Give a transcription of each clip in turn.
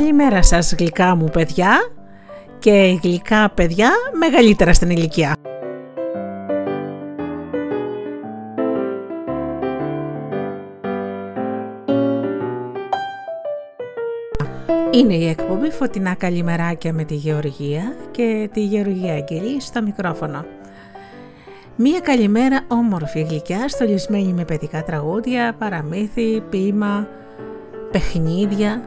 Καλημέρα σας γλυκά μου παιδιά και γλυκά παιδιά μεγαλύτερα στην ηλικία. Είναι η εκπομπή Φωτεινά Καλημεράκια με τη Γεωργία και τη Γεωργία Αγγελή στο μικρόφωνο. Μία καλημέρα όμορφη γλυκιά, στολισμένη με παιδικά τραγούδια, παραμύθι, ποίημα, παιχνίδια,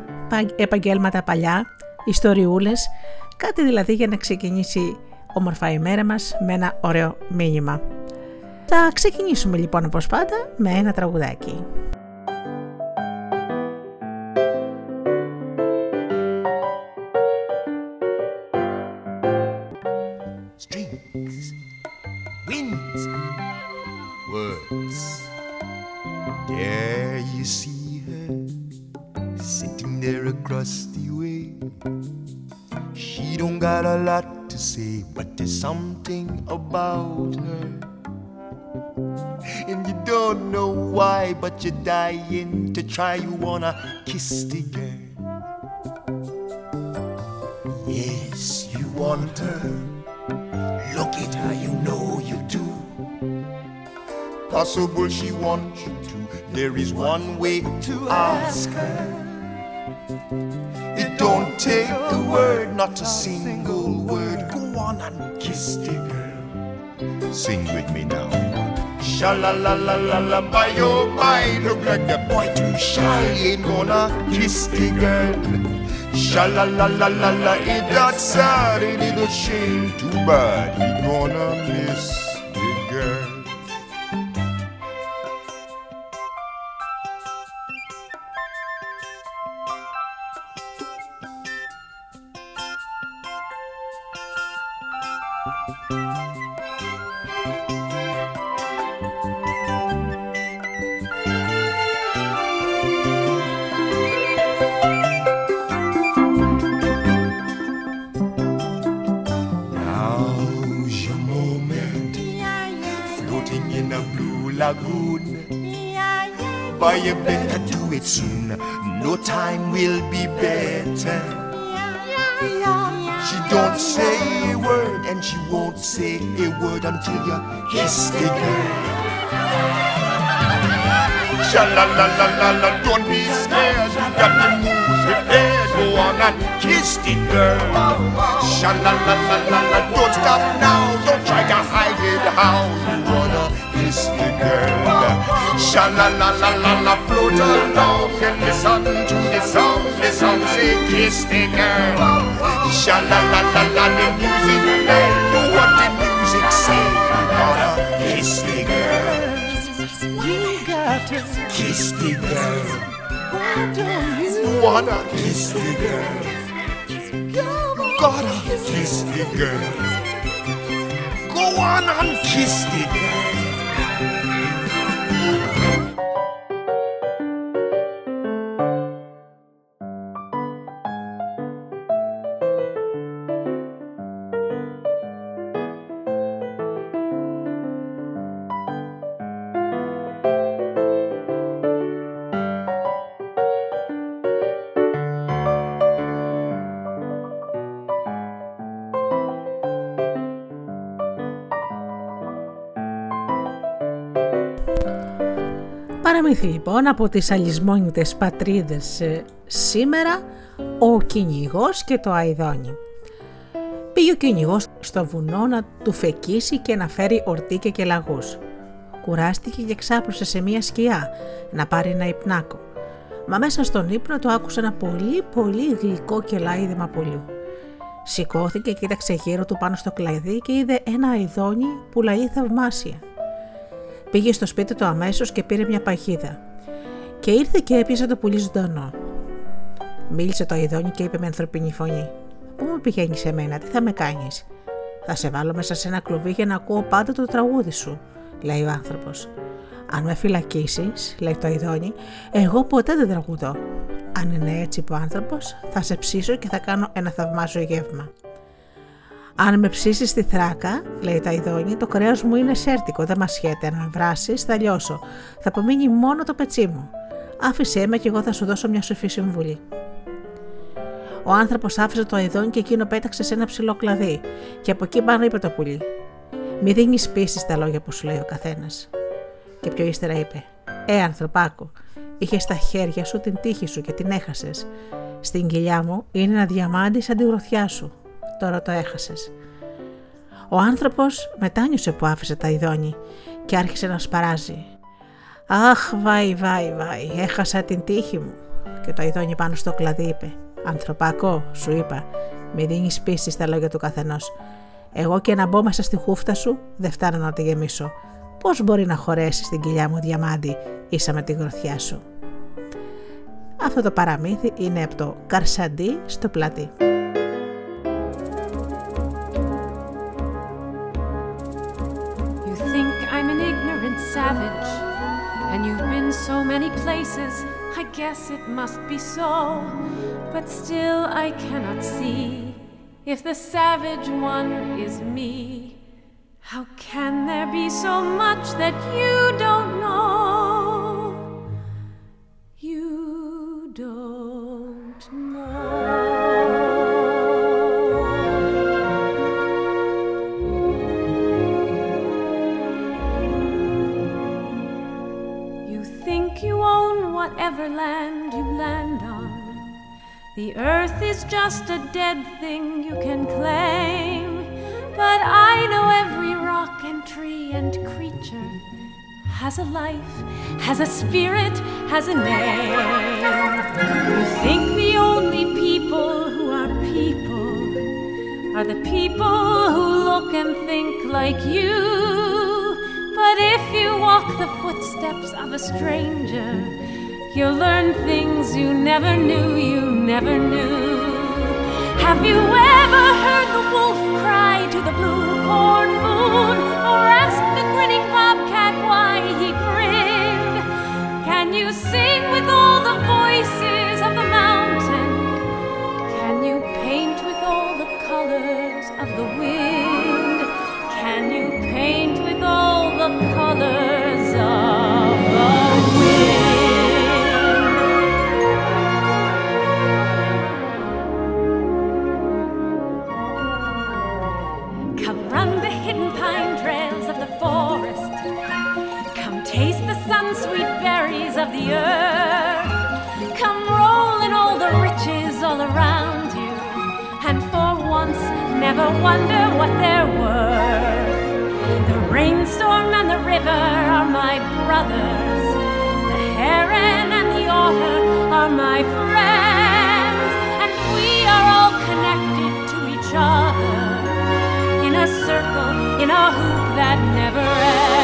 επαγγέλματα παλιά, ιστοριούλες, κάτι δηλαδή για να ξεκινήσει όμορφα η μέρα μας με ένα ωραίο μήνυμα. Θα ξεκινήσουμε λοιπόν όπως πάντα με ένα τραγουδάκι. Something about her. And you don't know why, but you're dying to try. You wanna kiss the girl. Yes, you want her. Look at her, you know you do. Possible she wants you to. There is one way to ask her. Take a word, not a single word Go on and kiss the girl. Sing with me now. Sha la la la la la by your mind. Look like the boy too shy. Ain't gonna kiss the girl. Sha la la la la la. It that sad, it little shame. Too bad. He gonna miss lagoon. Boy, you better do it soon. No time will be better. She don't say a word and she won't say a word until you kiss the girl. Sha la la la la la, don't be scared. You got the moves prepared. Go on and kiss the girl. Sha la la la la la, don't Sha la la la la la, float along and listen to the song. The song say kiss the girl. Sha la la la la, the music play. You want the music say. Kiss the girl. You got to kiss the girl. Why don't you wanna kiss the girl? Gotta kiss the girl. Go on and kiss the girl. Παραμύθι λοιπόν από τις αλυσμόνιτες πατρίδες ε, σήμερα ο κυνηγός και το αιδόνι. Πήγε ο κυνηγός στο βουνό να του φεκίσει και να φέρει ορτίκια και λαγούς. Κουράστηκε και ξάπλωσε σε μια σκιά να πάρει ένα υπνάκο. Μα μέσα στον ύπνο του άκουσε ένα πολύ πολύ γλυκό κελάιδημα πολύ. Σηκώθηκε, κοίταξε γύρω του πάνω στο κλαδί και είδε ένα αιδόνι που λαεί θαυμάσια. Πήγε στο σπίτι του αμέσως και πήρε μια παχύδα. Και ήρθε και έπιασε το πουλί ζωντανό. Μίλησε το αειδόνι και είπε με ανθρωπινή φωνή: Πού με πηγαίνεις σε μένα, τι θα με κάνεις; Θα σε βάλω μέσα σε ένα κλουβί για να ακούω πάντα το τραγούδι σου. λέει ο άνθρωπος. Αν με φυλακίσεις, λέει το ειδόνι, εγώ ποτέ δεν τραγουδώ. Αν είναι έτσι, είπε ο άνθρωπος, θα σε ψήσω και θα κάνω ένα θαυμάσιο γεύμα. Αν με ψήσεις στη θράκα, λέει τα ειδόνι, το κρέο μου είναι σέρτικο, δεν μασχέται. Αν με βράσεις, θα λιώσω. Θα απομείνει μόνο το πετσί μου. Άφησέ με και εγώ θα σου δώσω μια σοφή συμβουλή. Ο άνθρωπος άφησε το ειδόνι και εκείνο πέταξε σε ένα ψηλό κλαδί, και από εκεί πάνω είπε το πουλί: Μη δίνεις πίστη στα λόγια που σου λέει ο καθένας. Και πιο ύστερα είπε: Ε, ανθρωπάκο, είχες στα χέρια σου την τύχη σου και την έχασες. Στην κοιλιά μου είναι ένα διαμάντι σαν τη γροθιά σου. Τώρα το έχασες. Ο άνθρωπος μετάνιωσε που άφησε τα ειδόνι και άρχισε να σπαράζει. Αχ, βάι, βάι, βάι, έχασα την τύχη μου. Και το ειδόνι πάνω στο κλαδί είπε: Ανθρωπάκο, σου είπα, μη δίνεις πίστη στα λόγια του καθενός. Εγώ και να μπω μέσα στη χούφτα σου, δεν φτάνω να τη γεμίσω. Πώς μπορεί να χωρέσεις στην κοιλιά μου διαμάντι ίσα με τη γροθιά σου; Αυτό το παραμύθι είναι από το Καρσαντί στο πλατή. Guess it must be so. But still, I cannot see if the savage one is me. How can there be so much that you don't know? Is just a dead thing you can claim. But I know every rock and tree and creature has a life, has a spirit, has a name. You think the only people who are people are the people who look and think like you. But if you walk the footsteps of a stranger, you'll learn things you never knew, you never knew. Have you ever heard the wolf sweet berries of the earth. Come roll in all the riches all around you. And for once, never wonder what they're worth. The rainstorm and the river are my brothers. The heron and the otter are my friends. And we are all connected to each other in a circle, in a hoop that never ends.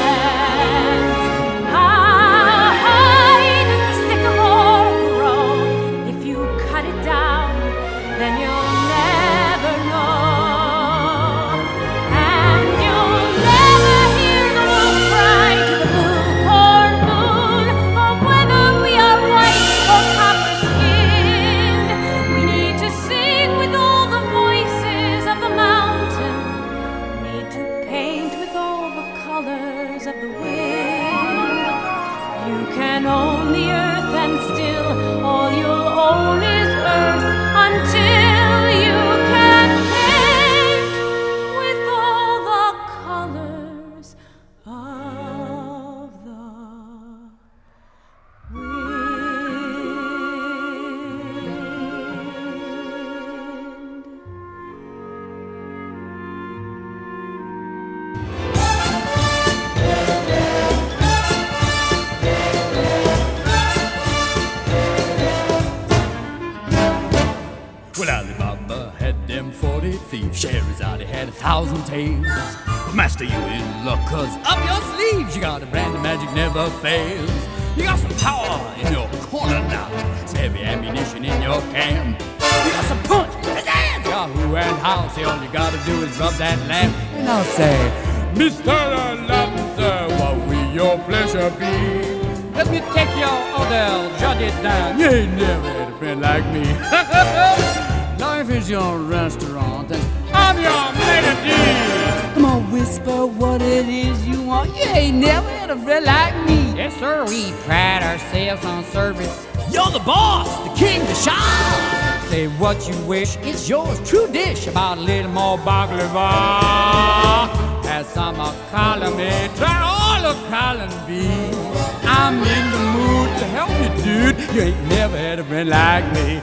Can own the earth, and still all you'll own is earth until 40 thieves. Sherazade had a thousand tales. Master, you in luck, cause up your sleeves you got a brand of magic never fails. You got some power in your corner now. Some heavy ammunition in your camp. You got some punch, pizzazz, Yahoo and how. Say all you gotta do is rub that lamp. And I'll say, Mr. Sir, what will your pleasure be? Let me take your order, jot it down. You ain't never had a friend like me. Life is your restaurant, and your melody. Come on, whisper what it is you want. You ain't never had a friend like me. Yes, sir, we pride ourselves on service. You're the boss, the king, the shah. Say what you wish, it's yours, true dish. About a little more baklava. Have some column A, try all of column B. I'm in the mood to help you, dude. You ain't never had a friend like me.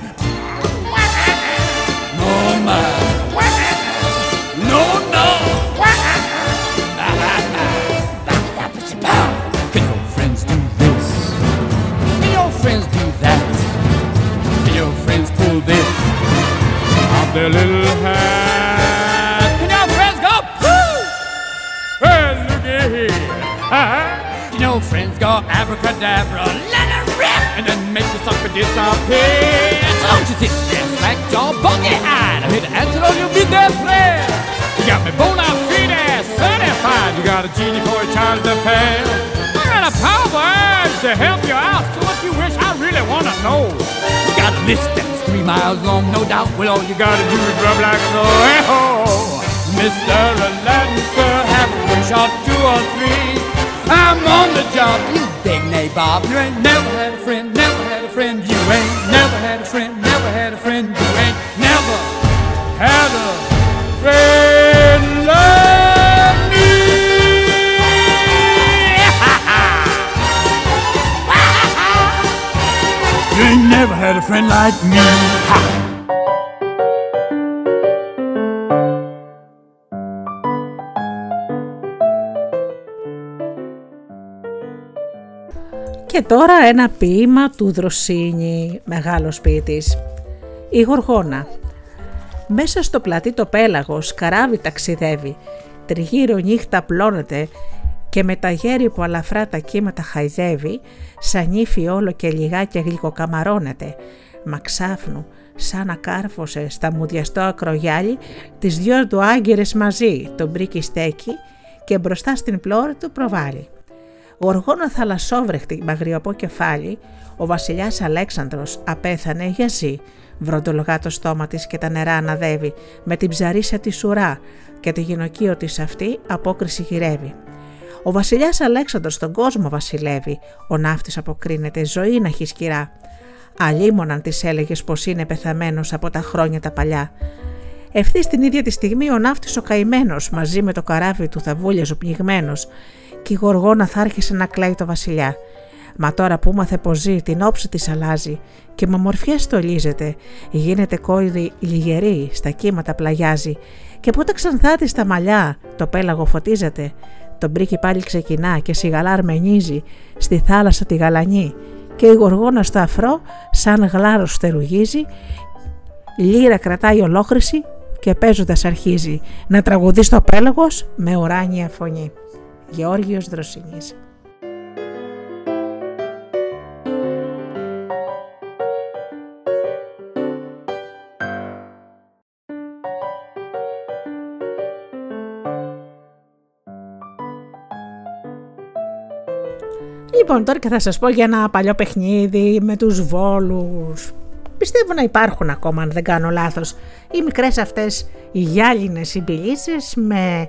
You got me bona fide certified. You got a genie for a child to fail. I got a power urge to help you out. So what you wish I really wanna know. You got a list that's three miles long, no doubt. Well, all you gotta do is rub like so. Hey ho, Mr. Aladdin, sir, have a wish or two or three. I'm on the job, you big nabob. You ain't never friend like me. Ha. Και τώρα ένα ποίημα του Δροσίνη, μεγάλος ποιητής. Η Γοργόνα. Μέσα στο πλατή το πέλαγος καράβι ταξιδεύει, τριγύρω νύχτα πλώνεται και με τα γέρι που αλαφρά τα κύματα χαϊδεύει, σαν νύφη όλο και λιγάκια γλυκοκαμαρώνεται, μα ξάφνου σαν να κάρφωσε στα μουδιαστό ακρογιάλι τις δυο του άγκυρες μαζί, τον μπρίκι στέκει και μπροστά στην πλώρη του προβάλλει. Γοργόνα θαλασσόβρεχτη με αγριοπό κεφάλι, ο βασιλιάς Αλέξανδρος απέθανε για ζει. Βροντολογά το στόμα της και τα νερά αναδεύει, με την ψαρίσα τη ουρά και το γυναικείο της αυτή απόκριση γυρεύει. Ο βασιλιάς Αλέξανδρος στον κόσμο βασιλεύει, ο ναύτης αποκρίνεται, ζωή να έχει σκυρά. Αλίμοναν της έλεγες πως είναι πεθαμένος από τα χρόνια τα παλιά. Ευθύ την ίδια τη στιγμή ο ναύτης ο καημένος μαζί με το καράβι του θα βούλιαζε πνιγμένο και η γοργόνα θα άρχισε να κλαίει το βασιλιά. Μα τώρα που μάθε πως ζει, την όψη της αλλάζει και με ομορφιά στολίζεται, γίνεται κόηδη λιγερή, στα κύματα πλαγιάζει και πότε ξανθά της τα μαλλιά το πέλαγο φωτίζεται, το μπρίκι πάλι ξεκινά και σιγαλά αρμενίζει στη θάλασσα τη γαλανή και η γοργόνα στο αφρό σαν γλάρος στερουγίζει, λύρα κρατάει ολόχρηση και παίζοντας αρχίζει να τραγουδεί στο πέλαγος με ουράνια φωνή. Γεώργιος Δροσινής. Λοιπόν, τώρα και θα σας πω για ένα παλιό παιχνίδι με τους βόλους. Πιστεύω να υπάρχουν ακόμα, αν δεν κάνω λάθος, οι μικρές αυτές οι γυάλινες συμπηλίσεις με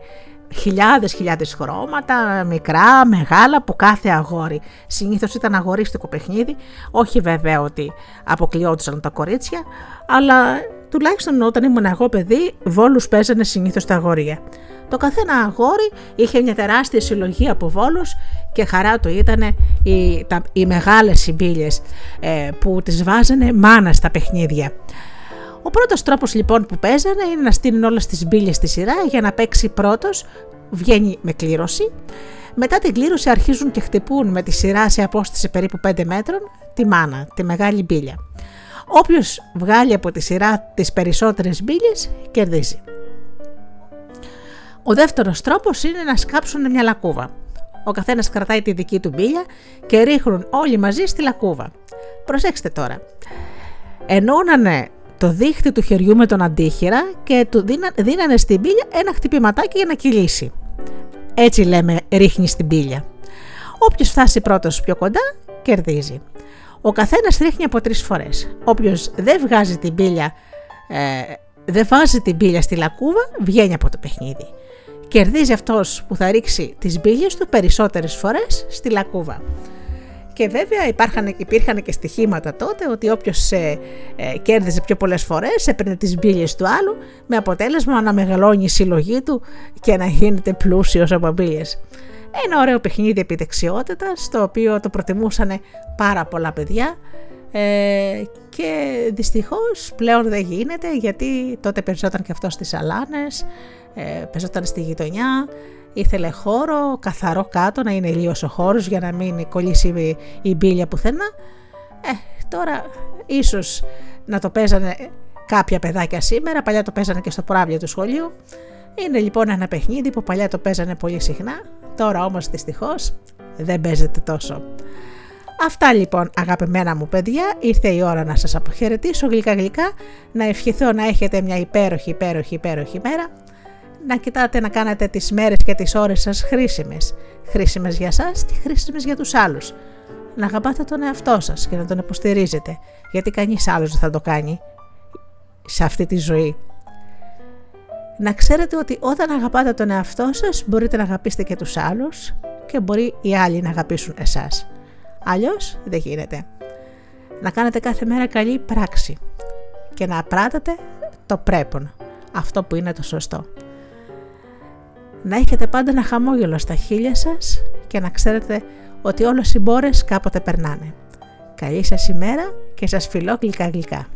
χιλιάδες χιλιάδες χρώματα, μικρά, μεγάλα, που κάθε αγόρι. Συνήθως ήταν αγορίστικο παιχνίδι, όχι βέβαια ότι αποκλειόντουσαν τα κορίτσια, αλλά τουλάχιστον όταν ήμουν εγώ παιδί, βόλους παίζανε συνήθως τα αγόρια. Το καθένα αγόρι είχε μια τεράστια συλλογή από βόλους και χαρά του ήταν οι, τα, οι μεγάλες συμπίλες ε, που τις βάζανε μάνας στα παιχνίδια. Ο πρώτος τρόπος λοιπόν που παίζανε είναι να στείλουν όλες τις μπύλε στη σειρά για να παίξει πρώτος, βγαίνει με κλήρωση. Μετά την κλήρωση αρχίζουν και χτυπούν με τη σειρά σε απόσταση περίπου 5 μέτρων τη μάνα, τη μεγάλη μπύλια. Όποιος βγάλει από τη σειρά τις περισσότερες μπύλε κερδίζει. Ο δεύτερος τρόπος είναι να σκάψουν μια λακκούβα. Ο καθένας κρατάει τη δική του μπύλια και ρίχνουν όλοι μαζί στη λακκούβα. Προσέξτε τώρα. Ενώνανε το δίχτυ του χεριού με τον αντίχειρα και του δίνανε στην πύλια ένα χτυπηματάκι για να κυλήσει. Έτσι λέμε ρίχνει την πύλια. Όποιος φτάσει πρώτος πιο κοντά, κερδίζει. Ο καθένας ρίχνει από τρεις φορές. Όποιος δεν βγάζει την πύλια, ε, δεν βάζει την πύλια στη λακκούβα, βγαίνει από το παιχνίδι. Κερδίζει αυτός που θα ρίξει τις μπύλες του περισσότερες φορές στη λακκούβα. Και βέβαια υπάρχαν, υπήρχαν και στοιχήματα τότε ότι όποιος ε, ε, κέρδιζε πιο πολλές φορές έπαιρνε τις μπύλες του άλλου με αποτέλεσμα να μεγαλώνει η συλλογή του και να γίνεται πλούσιος από μπύλες. Ένα ωραίο παιχνίδι επιδεξιότητας, το οποίο το προτιμούσαν πάρα πολλά παιδιά ε, και δυστυχώς πλέον δεν γίνεται γιατί τότε παίζονταν και αυτός στις αλάνες, ε, παίζονταν στη γειτονιά, ήθελε χώρο καθαρό κάτω να είναι λίγο ο χώρος για να μην κολλήσει η μπύλια πουθενά. Ε, τώρα ίσως να το παίζανε κάποια παιδάκια σήμερα, παλιά το παίζανε και στο πράβλιο του σχολείου. Είναι λοιπόν ένα παιχνίδι που παλιά το παίζανε πολύ συχνά, τώρα όμως δυστυχώς δεν παίζεται τόσο. Αυτά λοιπόν αγαπημένα μου παιδιά, ήρθε η ώρα να σας αποχαιρετήσω γλυκά γλυκά, να ευχηθώ να έχετε μια υπέροχη υπέροχη υπέροχη μέρα, να κοιτάτε να κάνετε τις μέρες και τις ώρες σας χρήσιμες, χρήσιμες για σας και χρήσιμες για τους άλλους. Να αγαπάτε τον εαυτό σας και να τον υποστηρίζετε, γιατί κανείς άλλος δεν θα το κάνει σε αυτή τη ζωή. Να ξέρετε ότι όταν αγαπάτε τον εαυτό σας μπορείτε να αγαπήσετε και τους άλλους και μπορεί οι άλλοι να αγαπήσουν εσάς. Αλλιώς δεν γίνεται. Να κάνετε κάθε μέρα καλή πράξη και να πράτατε το πρέπον, αυτό που είναι το σωστό. Να έχετε πάντα ένα χαμόγελο στα χείλια σας και να ξέρετε ότι όλες οι μπόρες κάποτε περνάνε. Καλή σας ημέρα και σας φιλώ γλυκά γλυκά.